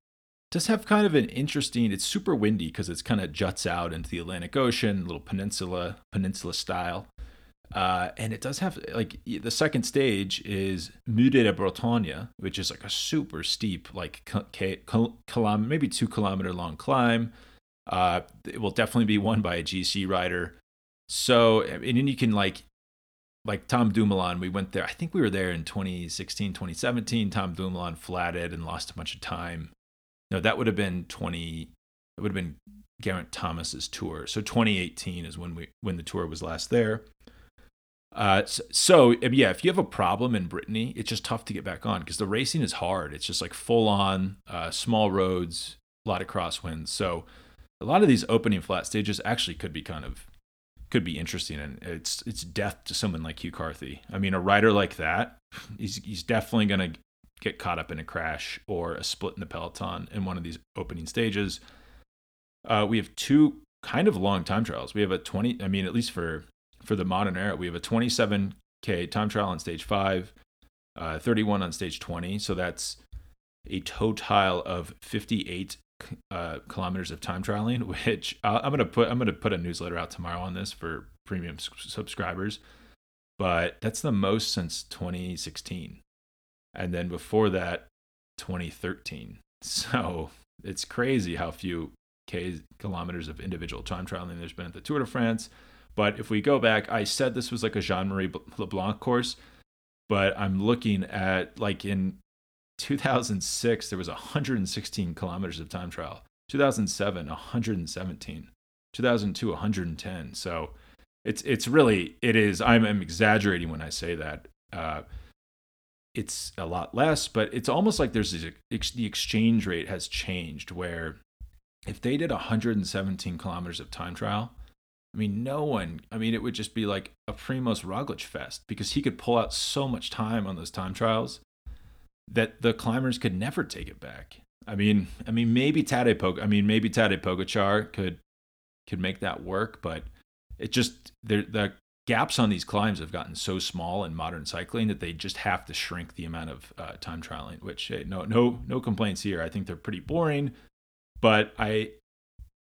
does have kind of an interesting, it's super windy because it's kind of juts out into the Atlantic Ocean, little peninsula, peninsula style. Uh, and it does have like the second stage is Mur de Bretagne, which is like a super steep, like kilometer, maybe two kilometer long climb. Uh, it will definitely be won by a GC rider. So, and then you can like, like Tom Dumoulin, we went there. I think we were there in 2016, 2017. Tom Dumoulin flatted and lost a bunch of time. No, that would have been 20. It would have been Geraint Thomas's tour. So 2018 is when we when the tour was last there. Uh, so, so, yeah, if you have a problem in Brittany, it's just tough to get back on because the racing is hard. It's just like full on, uh, small roads, a lot of crosswinds. So a lot of these opening flat stages actually could be kind of could be interesting, and it's it's death to someone like Hugh Carthy. I mean, a rider like that, he's he's definitely gonna get caught up in a crash or a split in the peloton in one of these opening stages. Uh, we have two kind of long time trials. We have a 20, I mean, at least for for the modern era. We have a 27K time trial on stage five, uh, 31 on stage 20. So that's a total of 58 uh, kilometers of time trialing, which I'm gonna put I'm gonna put a newsletter out tomorrow on this for premium subscribers. But that's the most since 2016, and then before that, 2013. So it's crazy how few K kilometers of individual time trialing there's been at the Tour de France. But if we go back, I said this was like a Jean Marie LeBlanc course, but I'm looking at like in 2006, there was 116 kilometers of time trial. 2007, 117. 2002, 110. So it's it's really it is. I'm, I'm exaggerating when I say that. Uh, it's a lot less, but it's almost like there's this, the exchange rate has changed where if they did 117 kilometers of time trial, I mean, no one, I mean, it would just be like a Primoz Roglic fest because he could pull out so much time on those time trials that the climbers could never take it back. I mean, I mean, maybe Tadej Pog, I mean, maybe Tadej Pogacar could could make that work, but it just there the gaps on these climbs have gotten so small in modern cycling that they just have to shrink the amount of uh, time trialing. Which hey, no, no, no complaints here. I think they're pretty boring, but I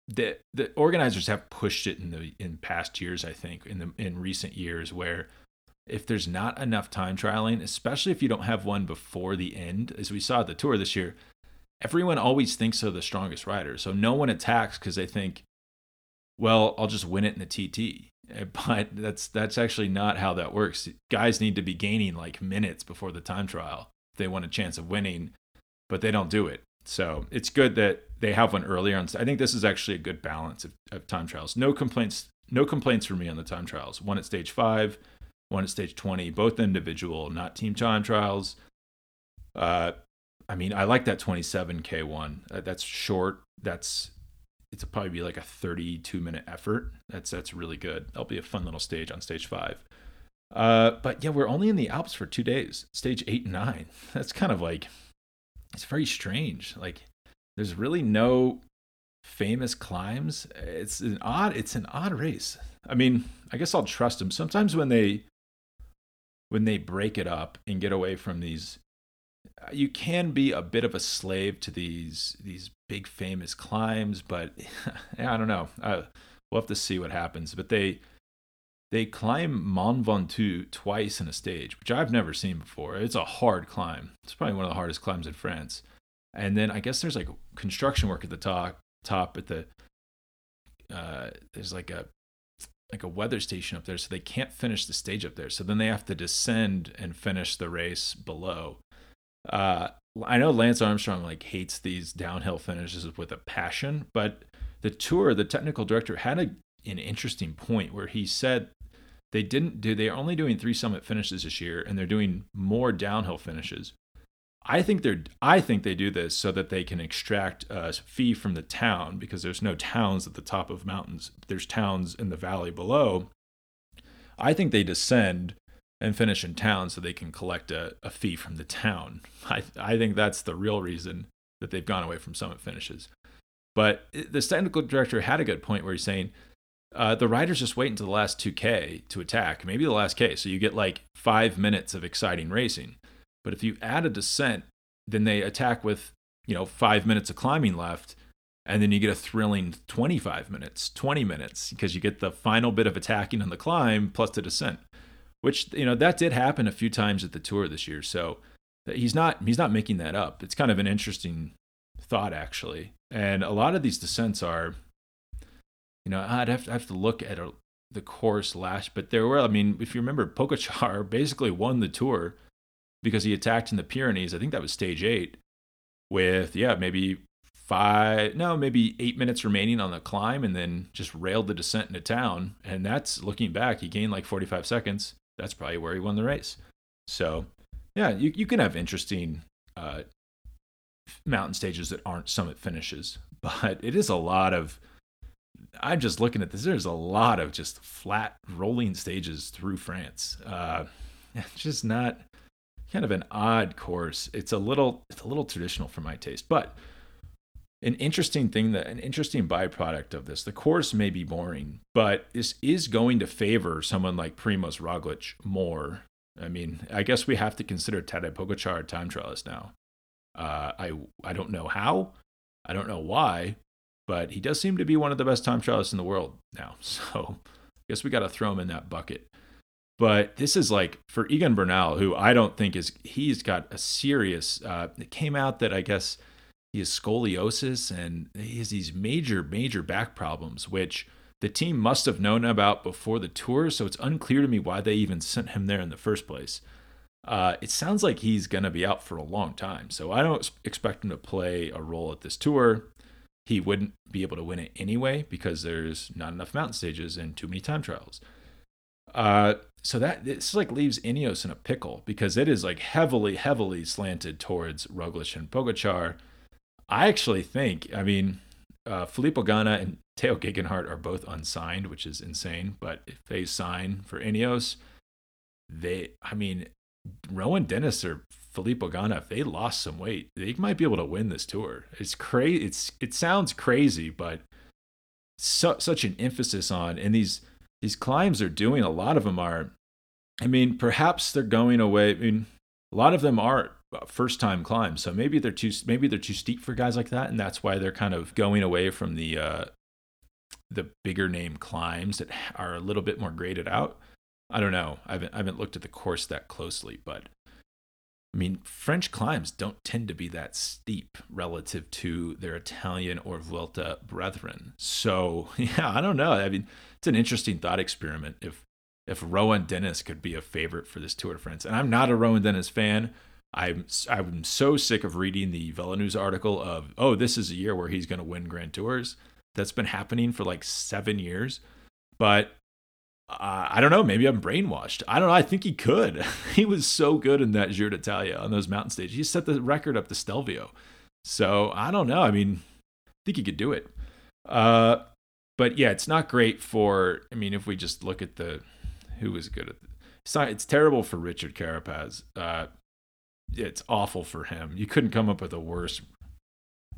the the organizers have pushed it in the in past years. I think in the in recent years where if there's not enough time trialing, especially if you don't have one before the end, as we saw at the tour this year, everyone always thinks they're the strongest rider. So no one attacks because they think, well, I'll just win it in the TT. Eh, but that's that's actually not how that works. Guys need to be gaining like minutes before the time trial if they want a chance of winning, but they don't do it. So it's good that they have one earlier on. I think this is actually a good balance of, of time trials. No complaints. No complaints for me on the time trials. One at stage five, one at stage 20, both individual, not team time trials. Uh, I mean, I like that 27K one. Uh, that's short. That's it's probably be like a 32 minute effort. That's that's really good. That'll be a fun little stage on stage five. Uh, but yeah, we're only in the Alps for two days, stage eight and nine. That's kind of like it's very strange. Like there's really no famous climbs. It's an odd it's an odd race. I mean, I guess I'll trust them. Sometimes when they when they break it up and get away from these you can be a bit of a slave to these these big famous climbs but i don't know uh, we'll have to see what happens but they they climb Mont Ventoux twice in a stage, which I've never seen before. It's a hard climb. It's probably one of the hardest climbs in France. And then I guess there's like construction work at the top. Top at the uh, there's like a like a weather station up there, so they can't finish the stage up there. So then they have to descend and finish the race below. Uh, I know Lance Armstrong like hates these downhill finishes with a passion, but the tour, the technical director had a, an interesting point where he said they didn't do they're only doing three summit finishes this year and they're doing more downhill finishes. I think they're i think they do this so that they can extract a fee from the town because there's no towns at the top of mountains. There's towns in the valley below. I think they descend and finish in town so they can collect a, a fee from the town I, I think that's the real reason that they've gone away from summit finishes but the technical director had a good point where he's saying uh, the riders just wait until the last 2K to attack, maybe the last K. So you get like five minutes of exciting racing. But if you add a descent, then they attack with, you know, five minutes of climbing left. And then you get a thrilling 25 minutes, 20 minutes, because you get the final bit of attacking on the climb plus the descent, which, you know, that did happen a few times at the tour this year. So uh, he's not, he's not making that up. It's kind of an interesting thought, actually. And a lot of these descents are, you know, I'd have to, have to look at a, the course last, but there were, I mean, if you remember, Pogacar basically won the tour because he attacked in the Pyrenees. I think that was stage eight with, yeah, maybe five, no, maybe eight minutes remaining on the climb and then just railed the descent into town. And that's looking back, he gained like 45 seconds. That's probably where he won the race. So, yeah, you, you can have interesting uh, mountain stages that aren't summit finishes, but it is a lot of. I'm just looking at this. There's a lot of just flat rolling stages through France. Uh, just not kind of an odd course. It's a little it's a little traditional for my taste, but an interesting thing that an interesting byproduct of this. The course may be boring, but this is going to favor someone like Primoz Roglic more. I mean, I guess we have to consider Tadej Pogacar time trialist now. Uh, I I don't know how, I don't know why, but he does seem to be one of the best time trialists in the world now. So I guess we got to throw him in that bucket. But this is like for Egan Bernal, who I don't think is he's got a serious. Uh, it came out that I guess he has scoliosis and he has these major major back problems, which the team must have known about before the tour. So it's unclear to me why they even sent him there in the first place. Uh, it sounds like he's going to be out for a long time. So I don't expect him to play a role at this tour. He wouldn't be able to win it anyway because there's not enough mountain stages and too many time trials. Uh, so that this like leaves Ineos in a pickle because it is like heavily, heavily slanted towards Roglic and Pogacar. I actually think, I mean, uh, Filippo Ganna and Tao Geoghegan are both unsigned, which is insane. But if they sign for Ineos, they, I mean, Rohan Dennis or Filippo Ganna, if they lost some weight, they might be able to win this tour. It's crazy. It's it sounds crazy, but such an emphasis on and these these climbs are doing. A lot of them are. I mean, perhaps they're going away. I mean, a lot of them are first time climbs, so maybe they're too maybe they're too steep for guys like that, and that's why they're kind of going away from the uh, the bigger name climbs that are a little bit more graded out. I don't know. I haven't, I haven't looked at the course that closely, but I mean, French climbs don't tend to be that steep relative to their Italian or Vuelta brethren. So, yeah, I don't know. I mean, it's an interesting thought experiment if if Rohan Dennis could be a favorite for this Tour de France. And I'm not a Rohan Dennis fan. I'm I'm so sick of reading the VeloNews article of oh this is a year where he's going to win Grand Tours. That's been happening for like seven years. But uh, I don't know. Maybe I'm brainwashed. I don't know. I think he could. he was so good in that Giro d'Italia on those mountain stages. He set the record up to Stelvio. So I don't know. I mean, I think he could do it. Uh, but yeah, it's not great for. I mean, if we just look at the who was good at the, it's not. It's terrible for Richard Carapaz. Uh, it's awful for him. You couldn't come up with a worse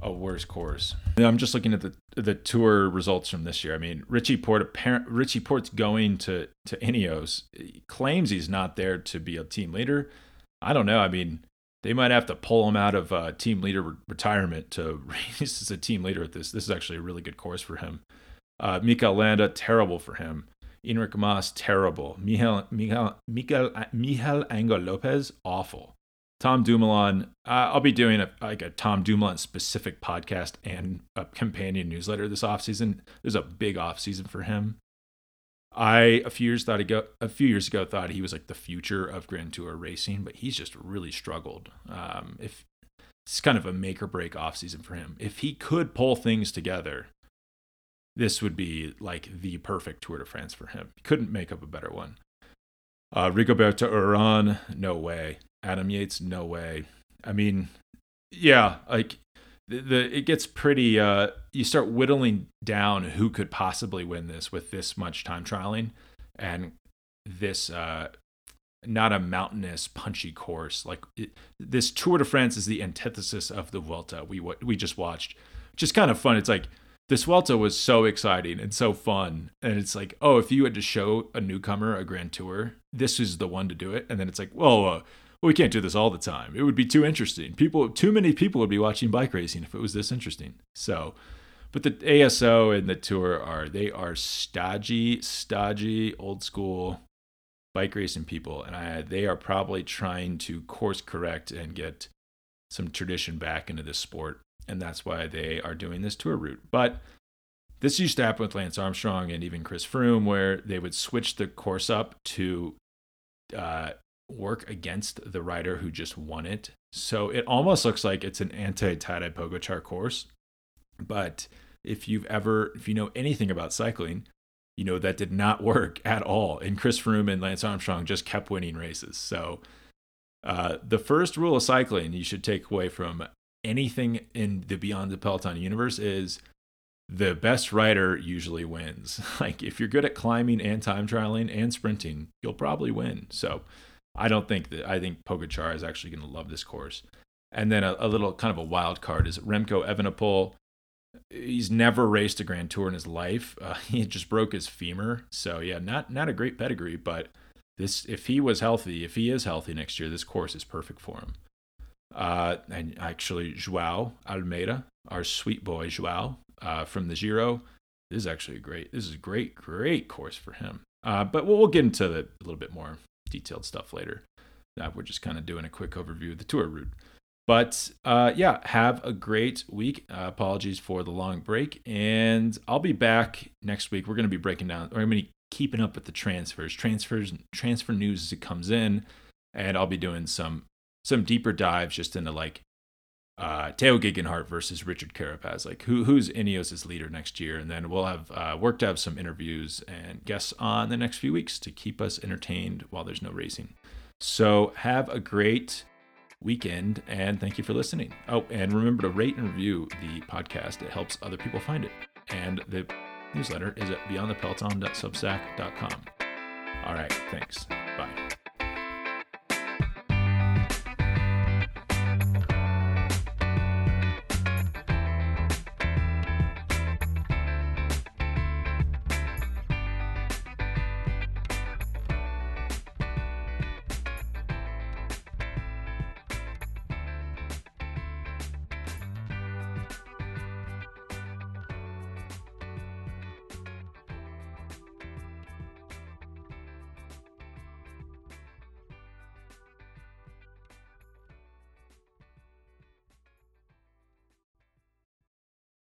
a worse course. I'm just looking at the the tour results from this year. I mean, Richie Porte apparent Richie Porte's going to to Ineos. He claims he's not there to be a team leader. I don't know. I mean, they might have to pull him out of uh, team leader re- retirement to race as a team leader at this. This is actually a really good course for him. Uh, Landa, terrible for him. Enric Mas, terrible. Miguel, Miguel, Miguel, Miguel Angel Lopez, awful. Tom Dumoulin. Uh, I'll be doing a, like a Tom Dumoulin specific podcast and a companion newsletter this offseason. There's a big offseason for him. I a few years thought ago, a few years ago thought he was like the future of Grand Tour racing, but he's just really struggled. Um, if it's kind of a make or break offseason for him. If he could pull things together, this would be like the perfect Tour de France for him. He couldn't make up a better one. Uh, Rigoberto Uran, no way. Adam Yates, no way. I mean, yeah, like the, the it gets pretty. Uh, you start whittling down who could possibly win this with this much time trialing, and this uh, not a mountainous, punchy course. Like it, this Tour de France is the antithesis of the Vuelta we we just watched. Just kind of fun. It's like this Vuelta was so exciting and so fun. And it's like, oh, if you had to show a newcomer a Grand Tour, this is the one to do it. And then it's like, uh, well, we can't do this all the time. It would be too interesting. People, too many people would be watching bike racing if it was this interesting. So, but the ASO and the tour are they are stodgy, stodgy, old school bike racing people, and I, they are probably trying to course correct and get some tradition back into this sport, and that's why they are doing this tour route. But this used to happen with Lance Armstrong and even Chris Froome, where they would switch the course up to uh, work against the rider who just won it. So it almost looks like it's an anti Tadej Pogacar course. But if you've ever, if you know anything about cycling, you know that did not work at all. And Chris Froome and Lance Armstrong just kept winning races. So uh, the first rule of cycling you should take away from anything in the Beyond the Peloton universe is the best rider usually wins. like if you're good at climbing and time trialing and sprinting, you'll probably win. So I don't think that I think Pogacar is actually going to love this course. And then a, a, little kind of a wild card is Remco Evenepoel. He's never raced a Grand Tour in his life. Uh, he just broke his femur, so yeah, not not a great pedigree. But this, if he was healthy, if he is healthy next year, this course is perfect for him. Uh, and actually, Joao Almeida, our sweet boy Joao, uh, from the Giro. This is actually a great. This is a great, great course for him. Uh, but we'll, we'll get into the, a little bit more detailed stuff later. Uh, we're just kind of doing a quick overview of the tour route. But uh, yeah, have a great week. Uh, apologies for the long break, and I'll be back next week. We're going to be breaking down, or I'm going to be keeping up with the transfers, transfers, transfer news as it comes in, and I'll be doing some some deeper dives just into like uh, Tao Geoghegan versus Richard Carapaz. Like who who's Ineos's leader next year, and then we'll have uh, work to have some interviews and guests on the next few weeks to keep us entertained while there's no racing. So have a great weekend and thank you for listening. Oh, and remember to rate and review the podcast. It helps other people find it. And the newsletter is at beyondthepeloton.substack.com. All right, thanks.